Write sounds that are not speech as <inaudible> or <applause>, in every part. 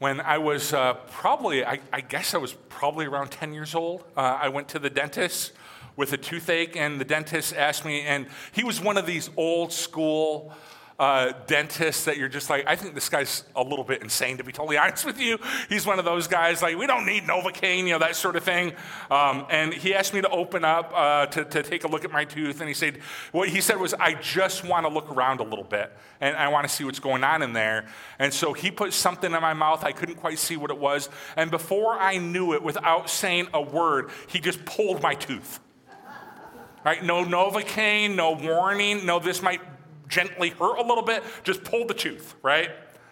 when I was uh, probably, I, I, guess I was probably around 10 years old. Uh, I went to the dentist with a toothache, and the dentist asked me, and he was one of these old school uh, that you're just like, I think this guy's a little bit insane, to be totally honest with you. He's one of those guys, like, we don't need Novocaine, you know, that sort of thing. Um, and he asked me to open up uh, to, to take a look at my tooth. And he said, what he said was, I just want to look around a little bit and I want to see what's going on in there. And so he put something in my mouth. I couldn't quite see what it was. And before I knew it, without saying a word, he just pulled my tooth. Right? No Novocaine, no warning, no, this might gently hurt a little bit, just pull the tooth, right?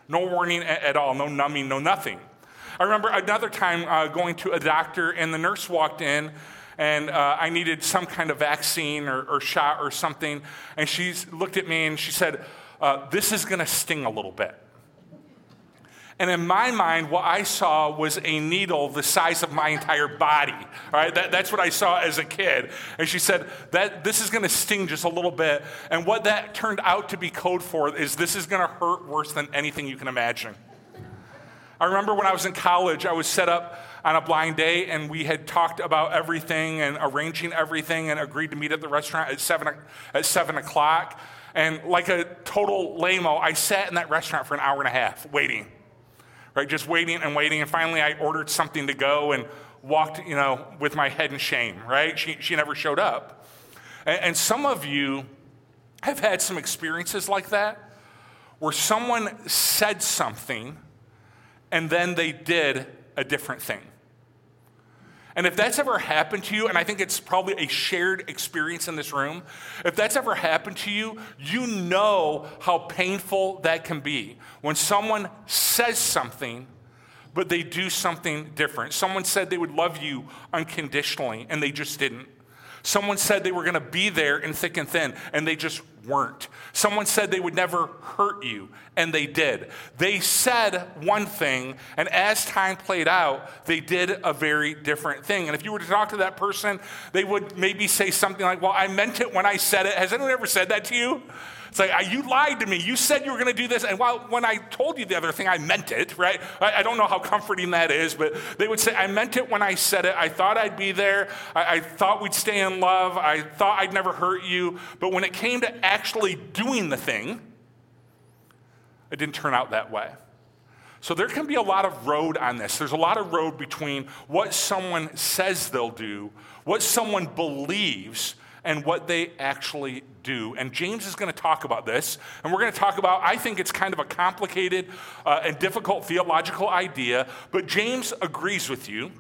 No warning at all, no numbing, no nothing. I remember another time uh, going to a doctor, and the nurse walked in, and uh, I needed some kind of vaccine or, or, shot or something. And she looked at me and she said, uh, This is going to sting a little bit. And in my mind, what I saw was a needle the size of my entire body. All right, that, that's what I saw as a kid. And she said that this is going to sting just a little bit. And what that turned out to be code for is this is going to hurt worse than anything you can imagine. I remember when I was in college, I was set up on a blind date, and we had talked about everything and arranging everything, and agreed to meet at the restaurant at seven at seven o'clock. And like a total lameo, I sat in that restaurant for an hour and a half waiting right? Just waiting and waiting. And finally, I ordered something to go and walked, you know, with my head in shame, right? She, she never showed up. And, and some of you have had some experiences like that where someone said something and then they did a different thing. And if that's ever happened to you, and I think it's probably a shared experience in this room, if that's ever happened to you, you know how painful that can be. When someone says something, but they do something different. Someone said they would love you unconditionally, and they just didn't. Someone said they were going to be there in thick and thin, and they just weren't. Someone said they would never hurt you, and they did. They said one thing, and as time played out, they did a very different thing. And if you were to talk to that person, they would maybe say something like, Well, I meant it when I said it. Has anyone ever said that to you? It's like, uh, you lied to me. You said you were going to do this. And while, when I told you the other thing, I meant it, right? I, I, don't know how comforting that is, but they would say, I meant it when I said it. I thought I'd be there. I, I thought we'd stay in love. I thought I'd never hurt you. But when it came to actually doing the thing, it didn't turn out that way. So there can be a lot of road on this. There's a lot of road between what someone says they'll do, what someone believes, and what they actually do. And James is going to talk about this. And we're going to talk about, I think it's kind of a complicated uh, and difficult theological idea, but James agrees with you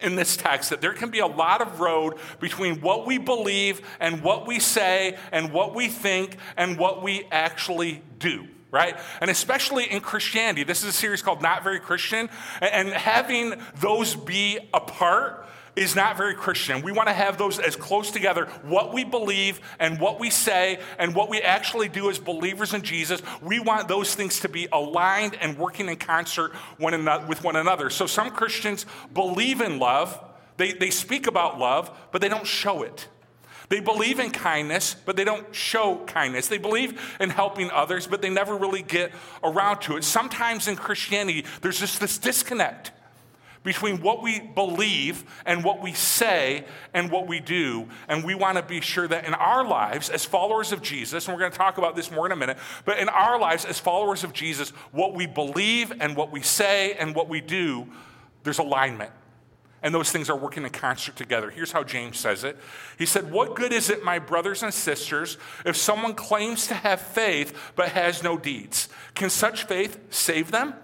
in this text that there can be a lot of road between what we believe and what we say and what we think and what we actually do right? And especially in Christianity. This is a series called Not Very Christian. And having those be apart is not very Christian. We want to have those as close together what we believe and what we say and what we actually do as believers in Jesus. We want those things to be aligned and working in concert one another, with one another. So some Christians believe in love, they, they speak about love, but they don't show it. They believe in kindness, but they don't show kindness. They believe in helping others, but they never really get around to it. Sometimes in Christianity, there's just this disconnect between what we believe and what we say and what we do. And we want to be sure that in our lives, as followers of Jesus, and we're going to talk about this more in a minute, but in our lives as followers of Jesus, what we believe and what we say and what we do, there's alignment. And those things are working in concert together. Here's how James says it. He said, What good is it, my brothers and sisters, if someone claims to have faith but has no deeds? Can such faith save them?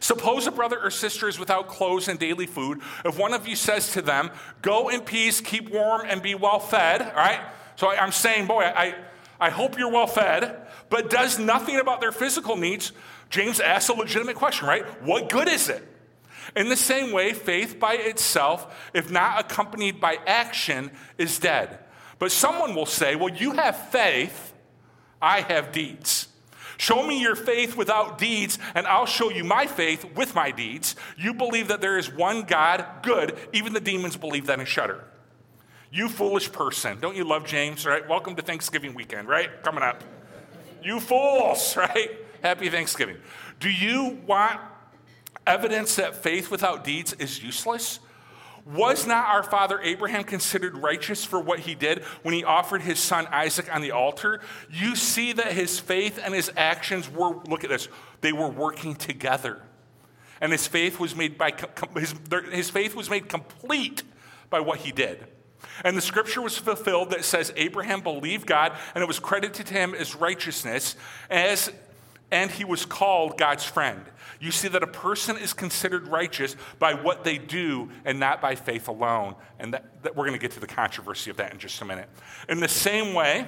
Suppose a brother or sister is without clothes and daily food. If one of you says to them, Go in peace, keep warm, and be well fed, all right? So I'm saying, boy, I, I hope you're well fed, but does nothing about their physical needs. James asks a legitimate question, right? What good is it? In the same way, faith by itself, if not accompanied by action, is dead. But someone will say, Well, you have faith, I have deeds. Show me your faith without deeds, and I'll show you my faith with my deeds. You believe that there is one God, good. Even the demons believe that and shudder. You foolish person. Don't you love James, right? Welcome to Thanksgiving weekend, right? Coming up. You fools, <laughs> right? Happy Thanksgiving. Do you want evidence that faith without deeds is useless? Was not our father Abraham considered righteous for what he did when he offered his son Isaac on the altar? You see that his faith and his actions were, look at this, they were working together. And his faith was made, by, his, his faith was made complete by what he did. And the scripture was fulfilled that says Abraham believed God and it was credited to him as righteousness as and he was called God's friend. You see that a person is considered righteous by what they do and not by faith alone. And that, that we're going to get to the controversy of that in just a minute. In the same way,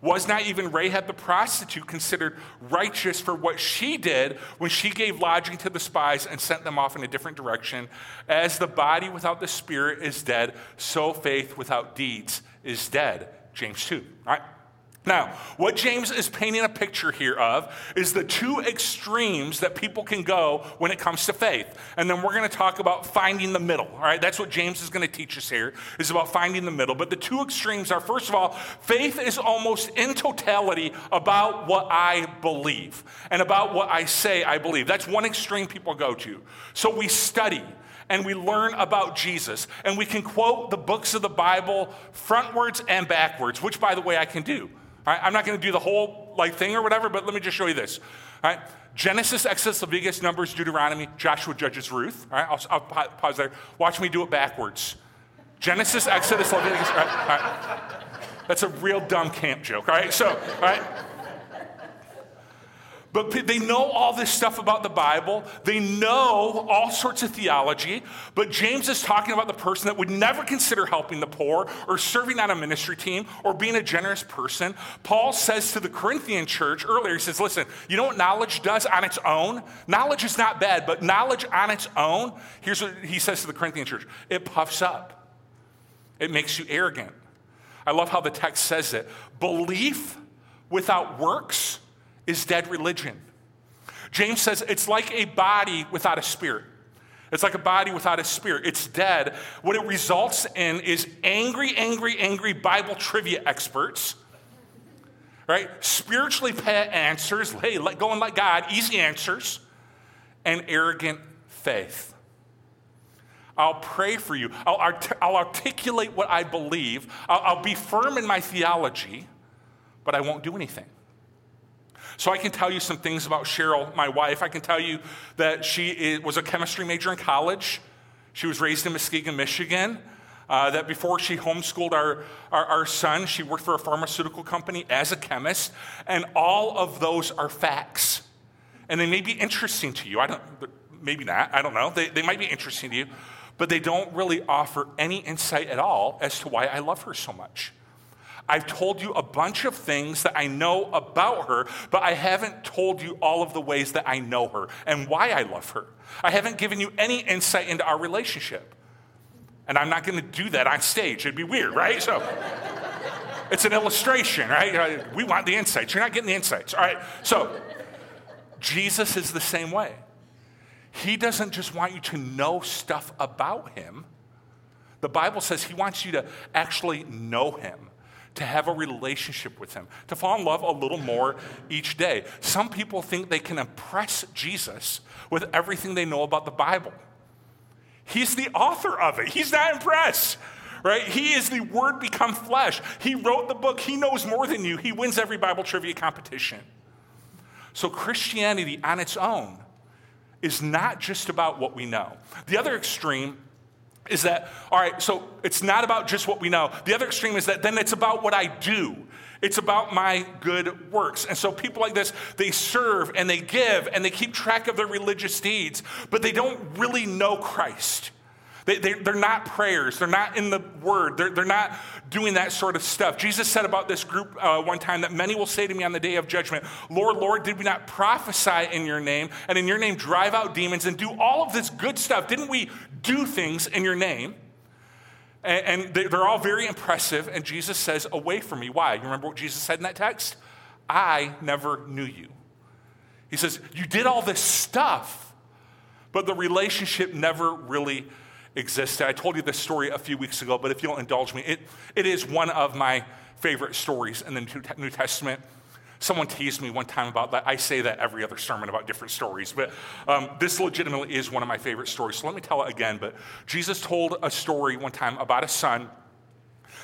was not even Rahab the prostitute considered righteous for what she did when she gave lodging to the spies and sent them off in a different direction? As the body without the spirit is dead, so faith without deeds is dead. James 2. All right? Now, what James is painting a picture here of is the two extremes that people can go when it comes to faith. And then we're going to talk about finding the middle. All right, that's what James is going to teach us here, is about finding the middle. But the two extremes are first of all, faith is almost in totality about what I believe and about what I say I believe. That's one extreme people go to. So we study and we learn about Jesus. And we can quote the books of the Bible frontwards and backwards, which, by the way, I can do. Right, I'm not going to do the whole like thing or whatever, but let me just show you this. Right, Genesis, Exodus, Leviticus, Numbers, Deuteronomy, Joshua, Judges, Ruth. All right, I'll, I'll pause there. Watch me do it backwards. Genesis, Exodus, Leviticus. All right, all right. That's a real dumb camp joke. All right, so all right. But they know all this stuff about the Bible. They know all sorts of theology. But James is talking about the person that would never consider helping the poor or serving on a ministry team or being a generous person. Paul says to the Corinthian church earlier, he says, Listen, you know what knowledge does on its own? Knowledge is not bad, but knowledge on its own, here's what he says to the Corinthian church it puffs up, it makes you arrogant. I love how the text says it. Belief without works is dead religion. James says it's like a body without a spirit. It's like a body without a spirit. It's dead. What it results in is angry, angry, angry Bible trivia experts, right? Spiritually pat answers. Hey, let go and let God, easy answers, and arrogant faith. I'll pray for you. I'll, art- I'll articulate what I believe. I'll, I'll be firm in my theology, but I won't do anything. So I can tell you some things about Cheryl, my wife. I can tell you that she was a chemistry major in college. She was raised in Muskegon, Michigan. Uh, that before she homeschooled our, our, our, son, she worked for a pharmaceutical company as a chemist. And all of those are facts. And they may be interesting to you. I don't, maybe not. I don't know. They, they might be interesting to you. But they don't really offer any insight at all as to why I love her so much. I've told you a bunch of things that I know about her, but I haven't told you all of the ways that I know her and why I love her. I haven't given you any insight into our relationship. And I'm not going to do that on stage. It'd be weird, right? So it's an illustration, right? We want the insights. You're not getting the insights. All right. So Jesus is the same way. He doesn't just want you to know stuff about him. The Bible says he wants you to actually know him to have a relationship with Him, to fall in love a little more each day. Some people think they can impress Jesus with everything they know about the Bible. He's the author of it, He's not impressed. Right? He is the Word become flesh. He wrote the book. He knows more than you. He wins every Bible trivia competition. So, Christianity on its own is not just about what we know. The other extreme is that, all right, so it's not about just what we know. The other extreme is that then it's about what I do. It's about my good works. And so people like this, they serve and they give and they keep track of their religious deeds, but they don't really know Christ. They, they, are not prayers. They're not in the word. They're, they're not doing that sort of stuff. Jesus said about this group uh, one time that many will say to me on the day of judgment, Lord, Lord, did we not prophesy in your name and in your name drive out demons and do all of this good stuff? Didn't we do things in your name? And, and they're all very impressive. And Jesus says, Away from me. Why? You remember what Jesus said in that text? I never knew you. He says, You did all this stuff, but the relationship never really existed. I told you this story a few weeks ago, but if you'll indulge me, it, it is one of my favorite stories in the New Testament. Someone teased me one time about that. I say that every other sermon about different stories, but um, this legitimately is one of my favorite stories. So let me tell it again. But Jesus told a story one time about a son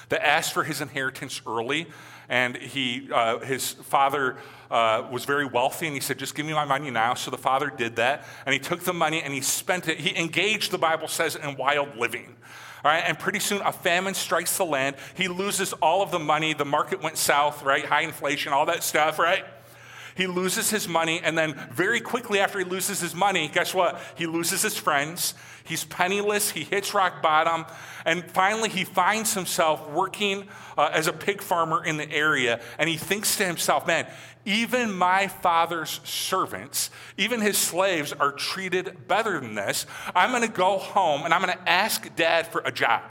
that asked for his inheritance early, and he, uh, his father uh, was very wealthy, and he said, "Just give me my money now." So the father did that, and he took the money and he spent it. He engaged, the Bible says, in wild living. All right, and pretty soon a famine strikes the land. He loses all of the money. The market went south, right? High inflation, all that stuff, right? He loses his money, and then very quickly after he loses his money, guess what? He loses his friends. He's penniless. He hits rock bottom. And finally, he finds himself working uh, as a pig farmer in the area. And he thinks to himself, man, even my father's servants, even his slaves, are treated better than this. I'm going to go home and I'm going to ask dad for a job.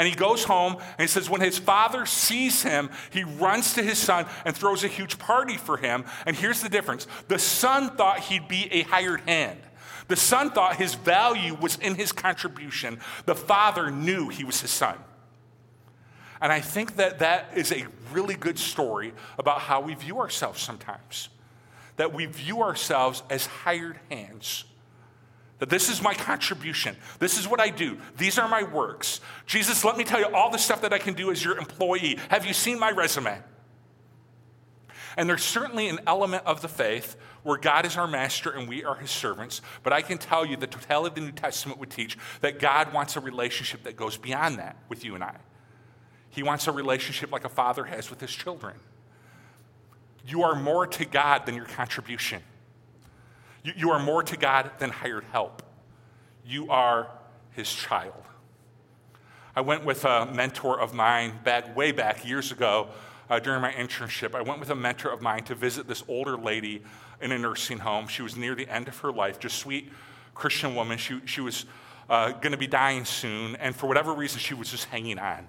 And he goes home and he says, when his father sees him, he runs to his son and throws a huge party for him. And here's the difference the son thought he'd be a hired hand. The son thought his value was in his contribution. The father knew he was his son. And I think that that is a really good story about how we view ourselves sometimes. That we view ourselves as hired hands. That this is my contribution. This is what I do. These are my works. Jesus, let me tell you all the stuff that I can do as your employee. Have you seen my resume? And there's certainly an element of the faith where God is our master and we are his servants. But I can tell you the totality of the New Testament would teach that God wants a relationship that goes beyond that with you and I. He wants a relationship like a father has with his children. You are more to God than your contribution. You, you are more to God than hired help. You are his child. I went with a mentor of mine back way back years ago uh, during my internship. I went with a mentor of mine to visit this older lady in a nursing home. She was near the end of her life, just sweet Christian woman. She, she was uh, going to be dying soon, and for whatever reason, she was just hanging on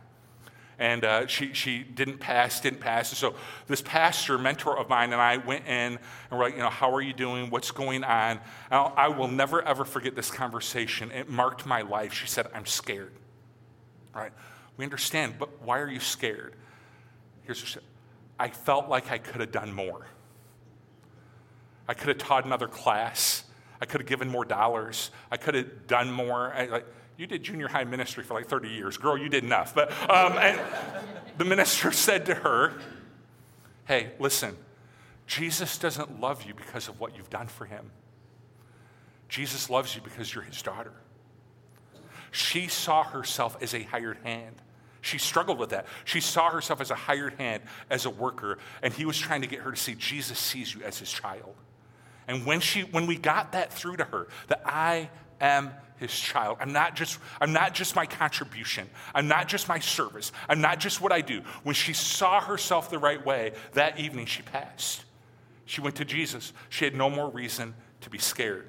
and uh, she, she didn't pass, didn't pass. And so this pastor, mentor of mine, and I went in and we're like, you know, how are you doing? What's going on? I'll, I will never, ever forget this conversation. It marked my life. She said, I'm scared. Right? We understand, but why are you scared? Here's what she said. I felt like I could have done more. I could have taught another class. I could have given more dollars. I could have done more. I, like, you did junior high ministry for like 30 years. Girl, you did enough. But um, and <laughs> the minister <laughs> said to her, Hey, listen, Jesus doesn't love you because of what you've done for him. Jesus loves you because you're his daughter. She saw herself as a hired hand. She struggled with that. She saw herself as a hired hand, as a worker, and he was trying to get her to see Jesus sees you as his child. And when she when we got that through to her, that I am his child. I'm not just I'm not just my contribution. I'm not just my service. I'm not just what I do. When she saw herself the right way, that evening she passed. She went to Jesus. She had no more reason to be scared.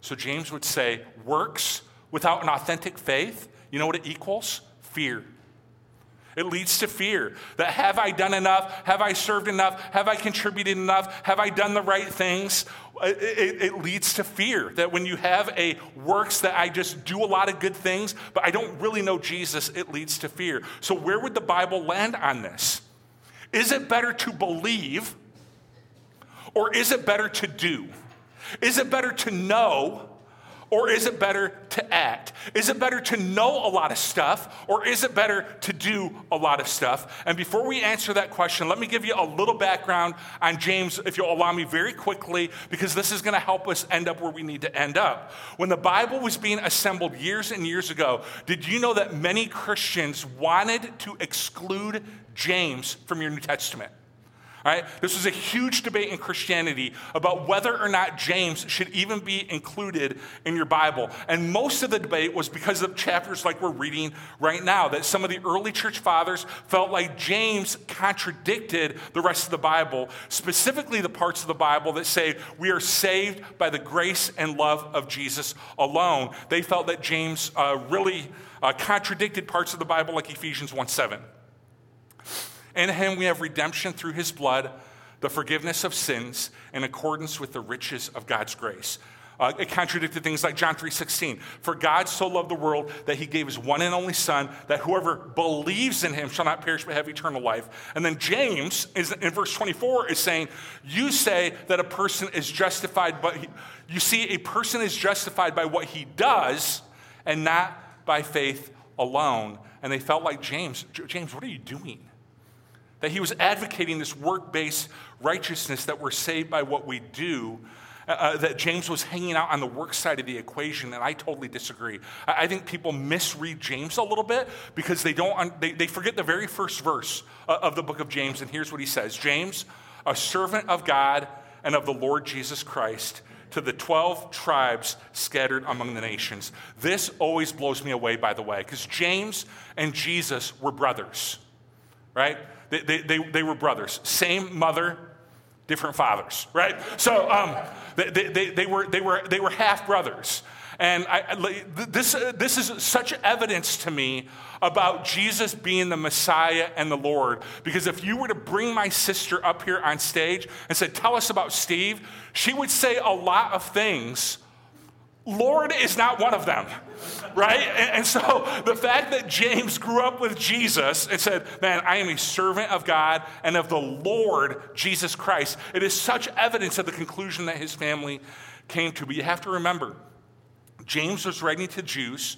So James would say, works without an authentic faith, you know what it equals? Fear. It leads to fear that have I done enough? Have I served enough? Have I contributed enough? Have I done the right things? It, it, leads to fear that when you have a works that I just do a lot of good things, but I don't really know Jesus, it leads to fear. So, where would the Bible land on this? Is it better to believe or is it better to do? Is it better to know or is it better to act? Is it better to know a lot of stuff or is it better to do a lot of stuff? And before we answer that question, let me give you a little background on James, if you'll allow me very quickly, because this is going to help us end up where we need to end up. When the Bible was being assembled years and years ago, did you know that many Christians wanted to exclude James from your New Testament? Right? This was a huge debate in Christianity about whether or not James should even be included in your Bible. And most of the debate was because of chapters like we're reading right now, that some of the early church fathers felt like James contradicted the rest of the Bible, specifically the parts of the Bible that say we are saved by the grace and love of Jesus alone. They felt that James uh, really uh, contradicted parts of the Bible like Ephesians 1 7. In him we have redemption through his blood, the forgiveness of sins, in accordance with the riches of God's grace. Uh, it contradicted things like John 3:16. For God so loved the world that he gave his one and only son that whoever believes in him shall not perish but have eternal life. And then James is in verse 24 is saying, "You say that a person is justified but you see a person is justified by what he does and not by faith alone." And they felt like James, James, what are you doing? That he was advocating this work-based righteousness that we're saved by what we do uh, uh, that James was hanging out on the work side of the equation, and I totally disagree. I, I think people misread James a little bit because they don't they, they forget the very first verse uh, of the book of James, and here's what he says: James, a servant of God and of the Lord Jesus Christ. To the 12 tribes scattered among the nations. This always blows me away, by the way, because James and Jesus were brothers, right? They, they, they, they were brothers. Same mother, different fathers, right? So um, they, they, they, were, they, were, they were half brothers. And I, this, this is such evidence to me about Jesus being the Messiah and the Lord. Because if you were to bring my sister up here on stage and said, Tell us about Steve, she would say a lot of things Lord is not one of them, right? And, and, so the fact that James grew up with Jesus and said, Man, I am a servant of God and of the Lord Jesus Christ, it is such evidence of the conclusion that his family came to. But you have to remember, James was writing to Jews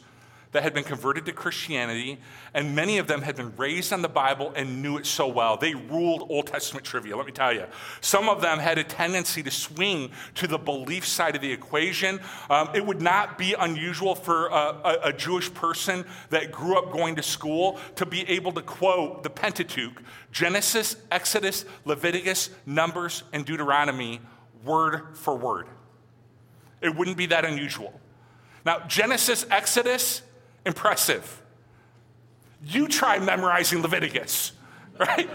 that had been converted to Christianity, and many of them had been raised on the Bible and knew it so well. They ruled Old Testament trivia, let me tell you. Some of them had a tendency to swing to the belief side of the equation. Um, it would not be unusual for a, a, a Jewish person that grew up going to school to be able to quote the Pentateuch Genesis, Exodus, Leviticus, Numbers, and Deuteronomy word for word. It wouldn't be that unusual. Now, Genesis, Exodus, impressive. You try memorizing Leviticus, <laughs> right?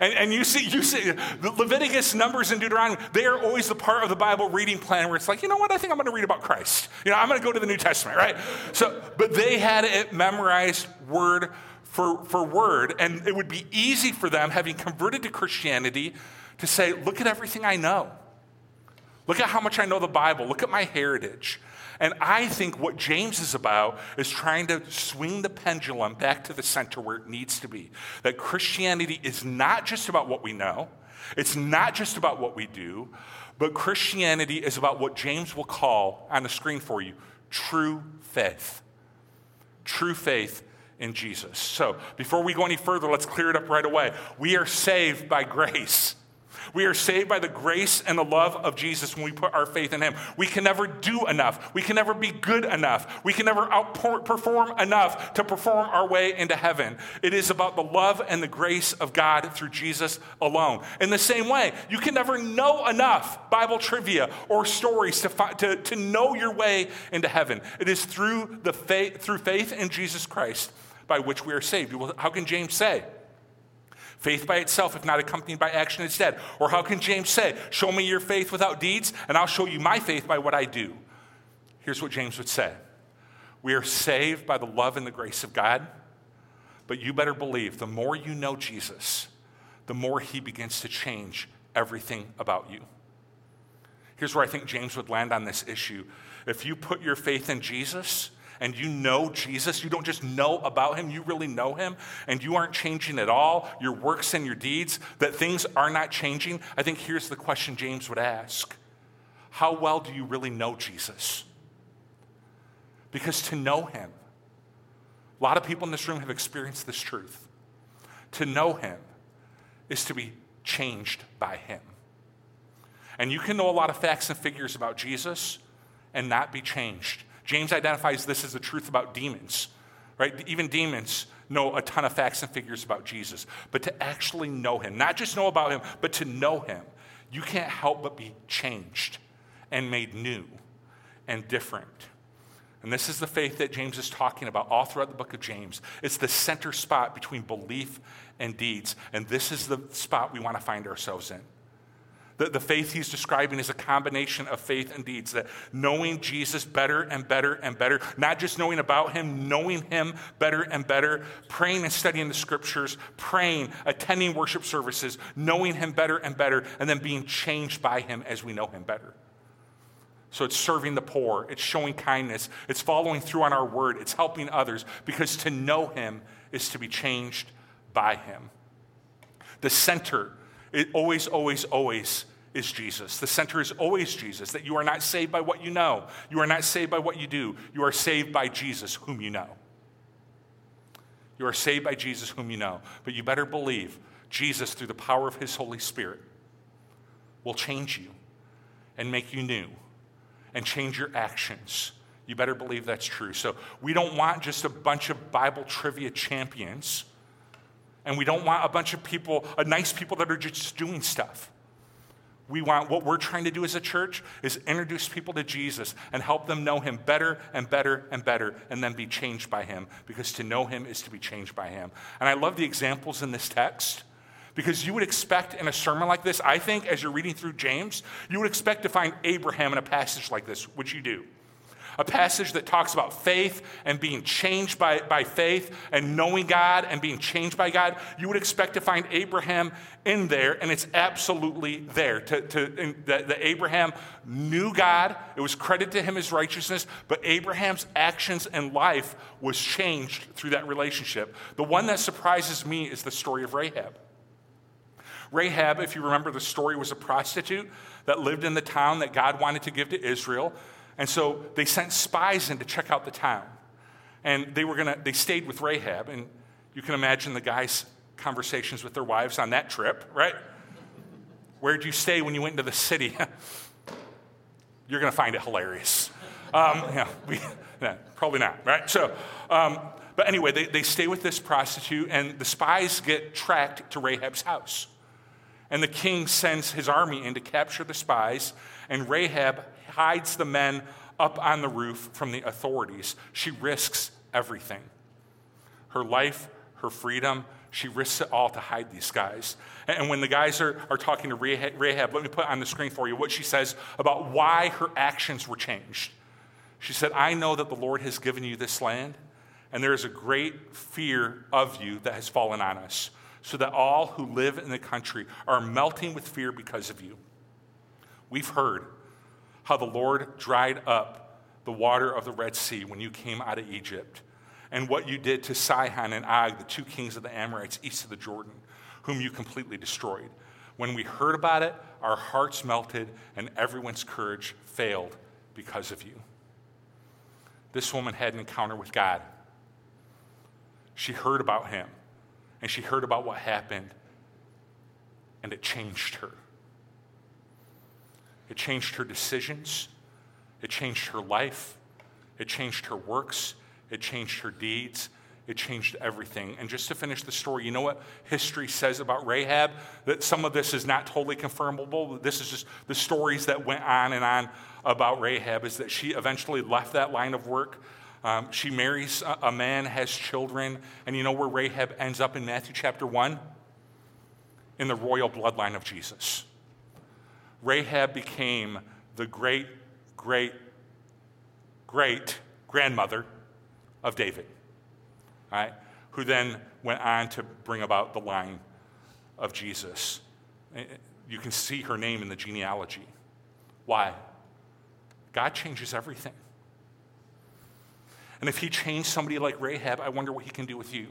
And, and you see, you see Leviticus, Numbers, and Deuteronomy, they are always the part of the Bible reading plan where it's like, you know what, I think I'm going to read about Christ. You know, I'm going to go to the New Testament, right? So, but they had it memorized word for, for word, and it would be easy for them, having converted to Christianity, to say, look at everything I know. Look at how much I know the Bible. Look at my heritage. And I think what James is about is trying to swing the pendulum back to the center where it needs to be. That Christianity is not just about what we know, it's not just about what we do, but Christianity is about what James will call on the screen for you true faith. True faith in Jesus. So, before we go any further, let's clear it up right away. We are saved by grace. We are saved by the grace and the love of Jesus when we put our faith in Him. We can never do enough. We can never be good enough. We can never outperform enough to perform our way into heaven. It is about the love and the grace of God through Jesus alone. In the same way, you can never know enough Bible trivia or stories to, to, to know your way into heaven. It is through, the faith, through faith in Jesus Christ by which we are saved. How can James say? Faith by itself, if not accompanied by action, is dead. Or how can James say, Show me your faith without deeds, and I'll show you my faith by what I do? Here's what James would say We are saved by the love and the grace of God, but you better believe the more you know Jesus, the more he begins to change everything about you. Here's where I think James would land on this issue. If you put your faith in Jesus, and you know Jesus, you don't just know about him, you really know him, and you aren't changing at all, your works and your deeds, that things are not changing, I think here's the question James would ask How well do you really know Jesus? Because to know him, a lot of people in this room have experienced this truth. To know him is to be changed by him. And you can know a lot of facts and figures about Jesus and not be changed. James identifies this as the truth about demons, right? Even demons know a ton of facts and figures about Jesus. But to actually know him, not just know about him, but to know him, you can't help but be changed and made new and different. And this is the faith that James is talking about all throughout the book of James. It's the center spot between belief and deeds. And this is the spot we want to find ourselves in. The, the faith he's describing is a combination of faith and deeds, that knowing Jesus better and better and better, not just knowing about him, knowing him better and better, praying and studying the scriptures, praying, attending worship services, knowing him better and better, and then being changed by him as we know him better. So it's serving the poor, it's showing kindness, it's following through on our word, it's helping others, because to know him is to be changed by him. The center, it always, always, always is Jesus. The center is always Jesus, that you are not saved by what you know. You are not saved by what you do. You are saved by Jesus, whom you know. You are saved by Jesus, whom you know. But you better believe Jesus, through the power of his Holy Spirit, will change you and make you new and change your actions. You better believe that's true. So we don't want just a bunch of Bible trivia champions. And we don't want a bunch of people, a nice people that are just doing stuff. We want what we're trying to do as a church is introduce people to Jesus and help them know him better and better and better and then be changed by him because to know him is to be changed by him. And I love the examples in this text because you would expect in a sermon like this, I think, as you're reading through James, you would expect to find Abraham in a passage like this, which you do a passage that talks about faith and being changed by, by faith and knowing God and being changed by God, you would expect to find Abraham in there, and it's absolutely there. To, to, that, Abraham knew God, it was credited to him as righteousness, but Abraham's actions and life was changed through that relationship. The one that surprises me is the story of Rahab. Rahab, if you remember the story, was a prostitute that lived in the town that God wanted to give to Israel. And so they sent spies in to check out the town. And they were gonna, they stayed with Rahab. And you can imagine the guys' conversations with their wives on that trip, right? Where'd you stay when you went into the city? <laughs> You're gonna find it hilarious. Um, yeah, we, <laughs> probably not, right? So, um, but anyway, they, they stay with this prostitute, and the spies get tracked to Rahab's house. And the king sends his army in to capture the spies, and Rahab hides the men up on the roof from the authorities. She risks everything her life, her freedom. She risks it all to hide these guys. And when the guys are, are talking to Rahab, let me put on the screen for you what she says about why her actions were changed. She said, I know that the Lord has given you this land, and there is a great fear of you that has fallen on us, so that all who live in the country are melting with fear because of you. We've heard how the Lord dried up the water of the Red Sea when you came out of Egypt, and what you did to Sihon and Og, the two kings of the Amorites east of the Jordan, whom you completely destroyed. When we heard about it, our hearts melted, and everyone's courage failed because of you. This woman had an encounter with God. She heard about him, and she heard about what happened, and it changed her. It changed her decisions. It changed her life. It changed her works. It changed her deeds. It changed everything. And just to finish the story, you know what history says about Rahab? That some of this is not totally confirmable. This is just the stories that went on and on about Rahab, is that she eventually left that line of work. Um, she marries a, a man, has children, and you know where Rahab ends up in Matthew chapter 1? In the royal bloodline of Jesus. Rahab became the great, great, great grandmother of David, right? who then went on to bring about the line of Jesus. Eh, you can see her name in the genealogy. Why? God changes everything. And if he changed somebody like Rahab, I wonder what he can do with you.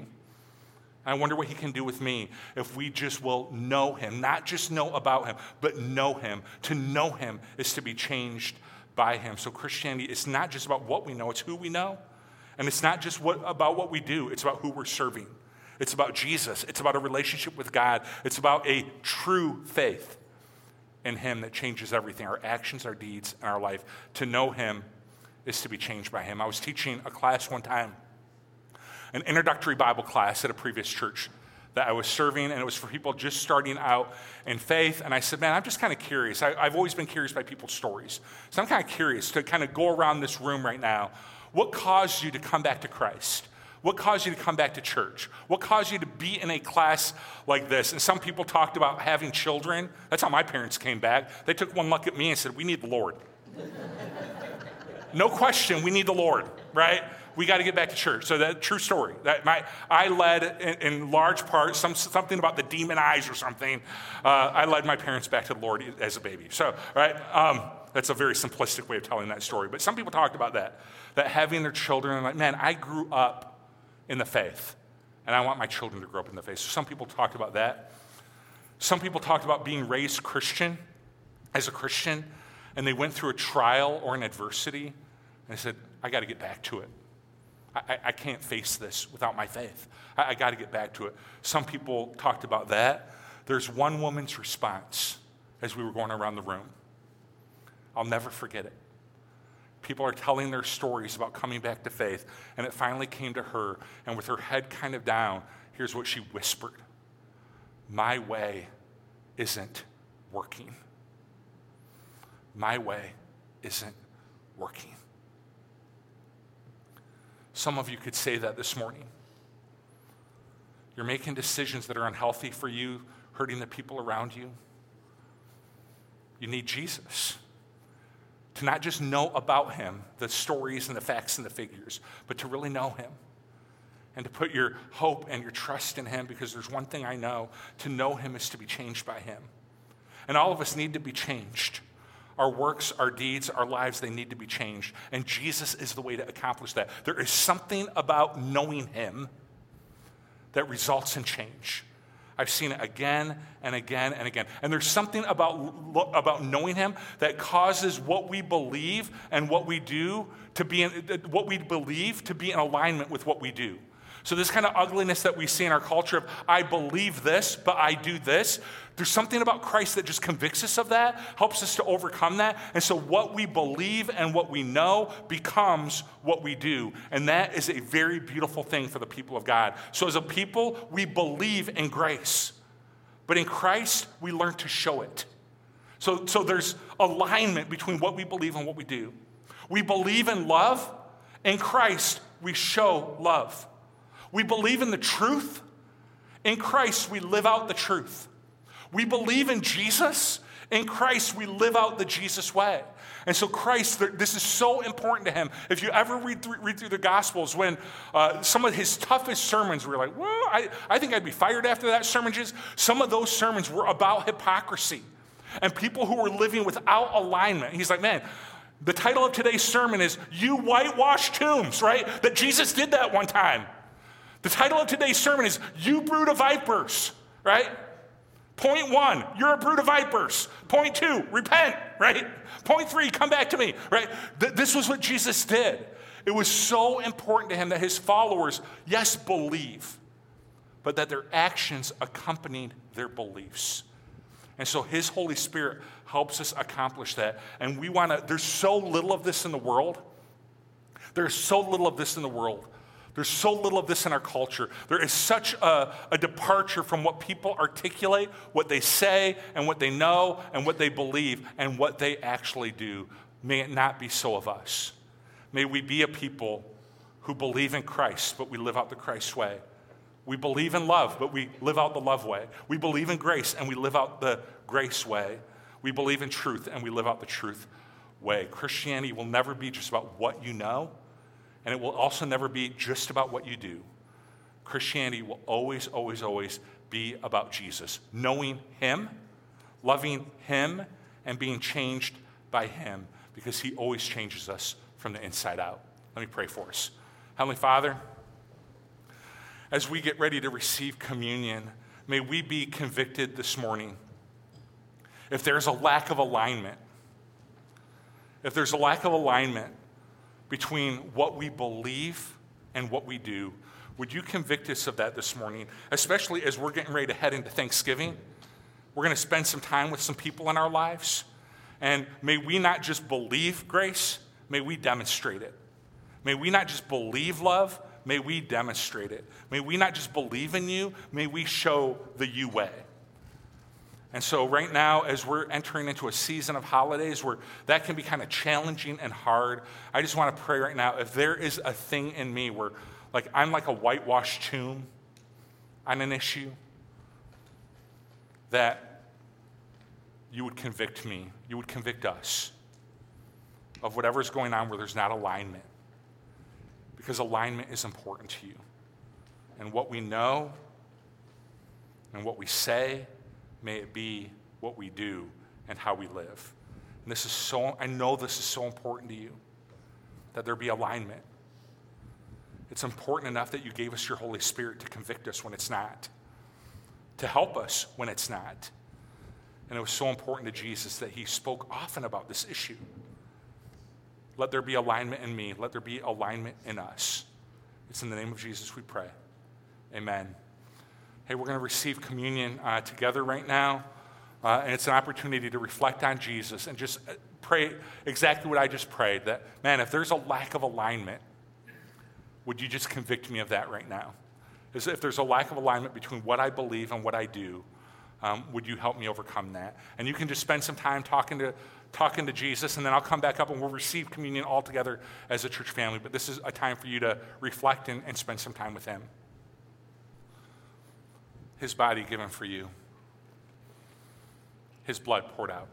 I wonder what he can do with me if we just will know him, not just know about him, but know him. To know him is to be changed by him. So Christianity is not just about what we know, it's who we know. And it's not just what, about what we do, it's about who we're serving. It's about Jesus. It's about a relationship with God. It's about a true faith in him that changes everything our actions, our deeds, and our life. To know him is to be changed by him. I was teaching a class one time an introductory Bible class at a previous church that I was serving, and it was for people just starting out in faith. And I said, Man, I'm just kind of curious. I, have always been curious by people's stories. So I'm kind of curious to kind of go around this room right now. What caused you to come back to Christ? What caused you to come back to church? What caused you to be in a class like this? And some people talked about having children. That's how my parents came back. They took one look at me and said, We need the Lord. <laughs> no question, we need the Lord, right? We got to get back to church. So that true story. That my I led in, in large part some something about the demon eyes or something. Uh, I led my parents back to the Lord as a baby. So right. Um, That's a very simplistic way of telling that story. But some people talked about that, that having their children, like, man, I grew up in the faith, and I want my children to grow up in the faith. So some people talked about that. Some people talked about being raised Christian, as a Christian, and they went through a trial or an adversity, and they said, I got to get back to it. I, I, can't face this without my faith. I, I got to get back to it. Some people talked about that. There's one woman's response as we were going around the room. I'll never forget it. People are telling their stories about coming back to faith, and it finally came to her, and with her head kind of down, here's what she whispered My way isn't working. My way isn't working. Some of you could say that this morning. You're making decisions that are unhealthy for you, hurting the people around you. You need Jesus. To not just know about him, the stories and the facts and the figures, but to really know him. And to put your hope and your trust in him, because there's one thing I know to know him is to be changed by him. And all of us need to be changed. Our works, our deeds, our lives, they need to be changed. And Jesus is the way to accomplish that. There is something about knowing him that results in change. I've seen it again and again and again. And there's something about, about knowing Him that causes what we believe and what we do to be in, what we believe to be in alignment with what we do. So, this kind of ugliness that we see in our culture of, I believe this, but I do this, there's something about Christ that just convicts us of that, helps us to overcome that. And so, what we believe and what we know becomes what we do. And that is a very beautiful thing for the people of God. So, as a people, we believe in grace, but in Christ, we learn to show it. So, so there's alignment between what we believe and what we do. We believe in love. In Christ, we show love. We believe in the truth. In Christ, we live out the truth. We believe in Jesus. In Christ, we live out the Jesus way. And so, Christ, this is so important to him. If you ever read through, read through the Gospels, when uh, some of his toughest sermons were like, well, I, I think I'd be fired after that sermon, just some of those sermons were about hypocrisy and people who were living without alignment. He's like, man, the title of today's sermon is You Whitewash Tombs, right? That Jesus did that one time. The title of today's sermon is You Brood of Vipers, right? Point one, you're a brood of vipers. Point two, repent, right? Point three, come back to me, right? Th- this was what Jesus did. It was so important to him that his followers, yes, believe, but that their actions accompanied their beliefs. And so his Holy Spirit helps us accomplish that. And we want to, there's so little of this in the world. There's so little of this in the world there's so little of this in our culture. There is such a, a, departure from what people articulate, what they say, and what they know, and what they believe, and what they actually do. May it not be so of us. May we be a people who believe in Christ, but we live out the Christ way. We believe in love, but we live out the love way. We believe in grace, and we live out the grace way. We believe in truth, and we live out the truth way. Christianity will never be just about what you know and it will also never be just about what you do. Christianity will always, always, always be about Jesus, knowing Him, loving Him, and being changed by Him because He always changes us from the inside out. Let me pray for us. Heavenly Father, as we get ready to receive communion, may we be convicted this morning. If there's a lack of alignment, if there's a lack of alignment between what we believe and what we do. Would you convict us of that this morning, especially as we're getting ready to head into Thanksgiving? We're going to spend some time with some people in our lives. And may we not just believe grace, may we demonstrate it. May we not just believe love, may we demonstrate it. May we not just believe in you, may we show the you way. And so, right now, as we're entering into a season of holidays where that can be kind of challenging and hard, I just want to pray right now if there is a thing in me where, like, I'm like a whitewashed tomb on an issue, that you would convict me, you would convict us of whatever's going on where there's not alignment. Because alignment is important to you. And what we know and what we say May it be what we do and how we live. And this is so, I know this is so important to you that there be alignment. It's important enough that you gave us your Holy Spirit to convict us when it's not, to help us when it's not. And it was so important to Jesus that he spoke often about this issue. Let there be alignment in me, let there be alignment in us. It's in the name of Jesus we pray. Amen. Hey, we're going to receive communion uh, together right now. Uh, and it's an opportunity to reflect on Jesus and just uh, pray exactly what I just prayed that, man, if there's a lack of alignment, would you just convict me of that right now? As if there's a lack of alignment between what I believe and what I do, um, would you help me overcome that? And you can just spend some time talking to, talking to Jesus, and then I'll come back up and we'll receive communion all together as a church family. But this is a time for you to reflect and, and spend some time with Him. His body given for you his blood poured out.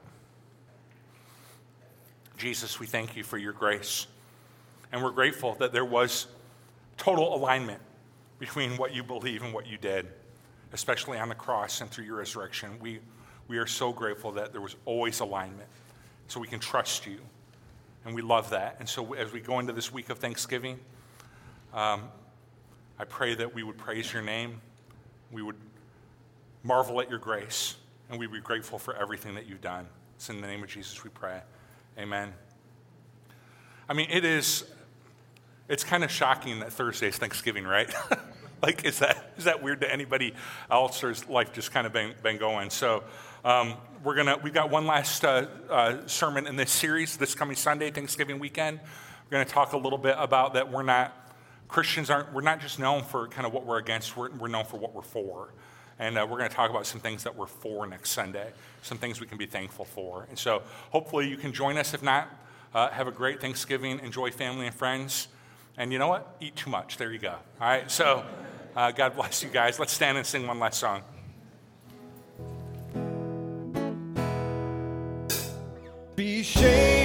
Jesus, we thank you for your grace. And we're grateful that there was total alignment between what you believe and what you did, especially on the cross and through your resurrection. We, we are so grateful that there was always alignment, so we can trust you. And we love that. And so as we go into this week of Thanksgiving, um, I pray that we would praise your name, we would marvel at your grace and we be grateful for everything that you've done. It's in the name of Jesus we pray. Amen. I mean, it is, it's kind of shocking that Thursday is Thanksgiving, right? <laughs> like, is that, is that weird to anybody else, or life just kind of been, been going? So, um, we're gonna, we've got one last uh, uh, sermon in this series this coming Sunday, Thanksgiving weekend. We're to talk a little bit about that we're not, Christians aren't, we're not just known for kind of what we're against, we're, we're known for what we're for. And uh, we're going to talk about some things that we're for next Sunday, some things we can be thankful for. And so hopefully you can join us. If not, uh, have a great Thanksgiving, enjoy family and friends. And you know what? Eat too much. There you go. All right. So uh, God bless you guys. Let's stand and sing one last song. Be shame.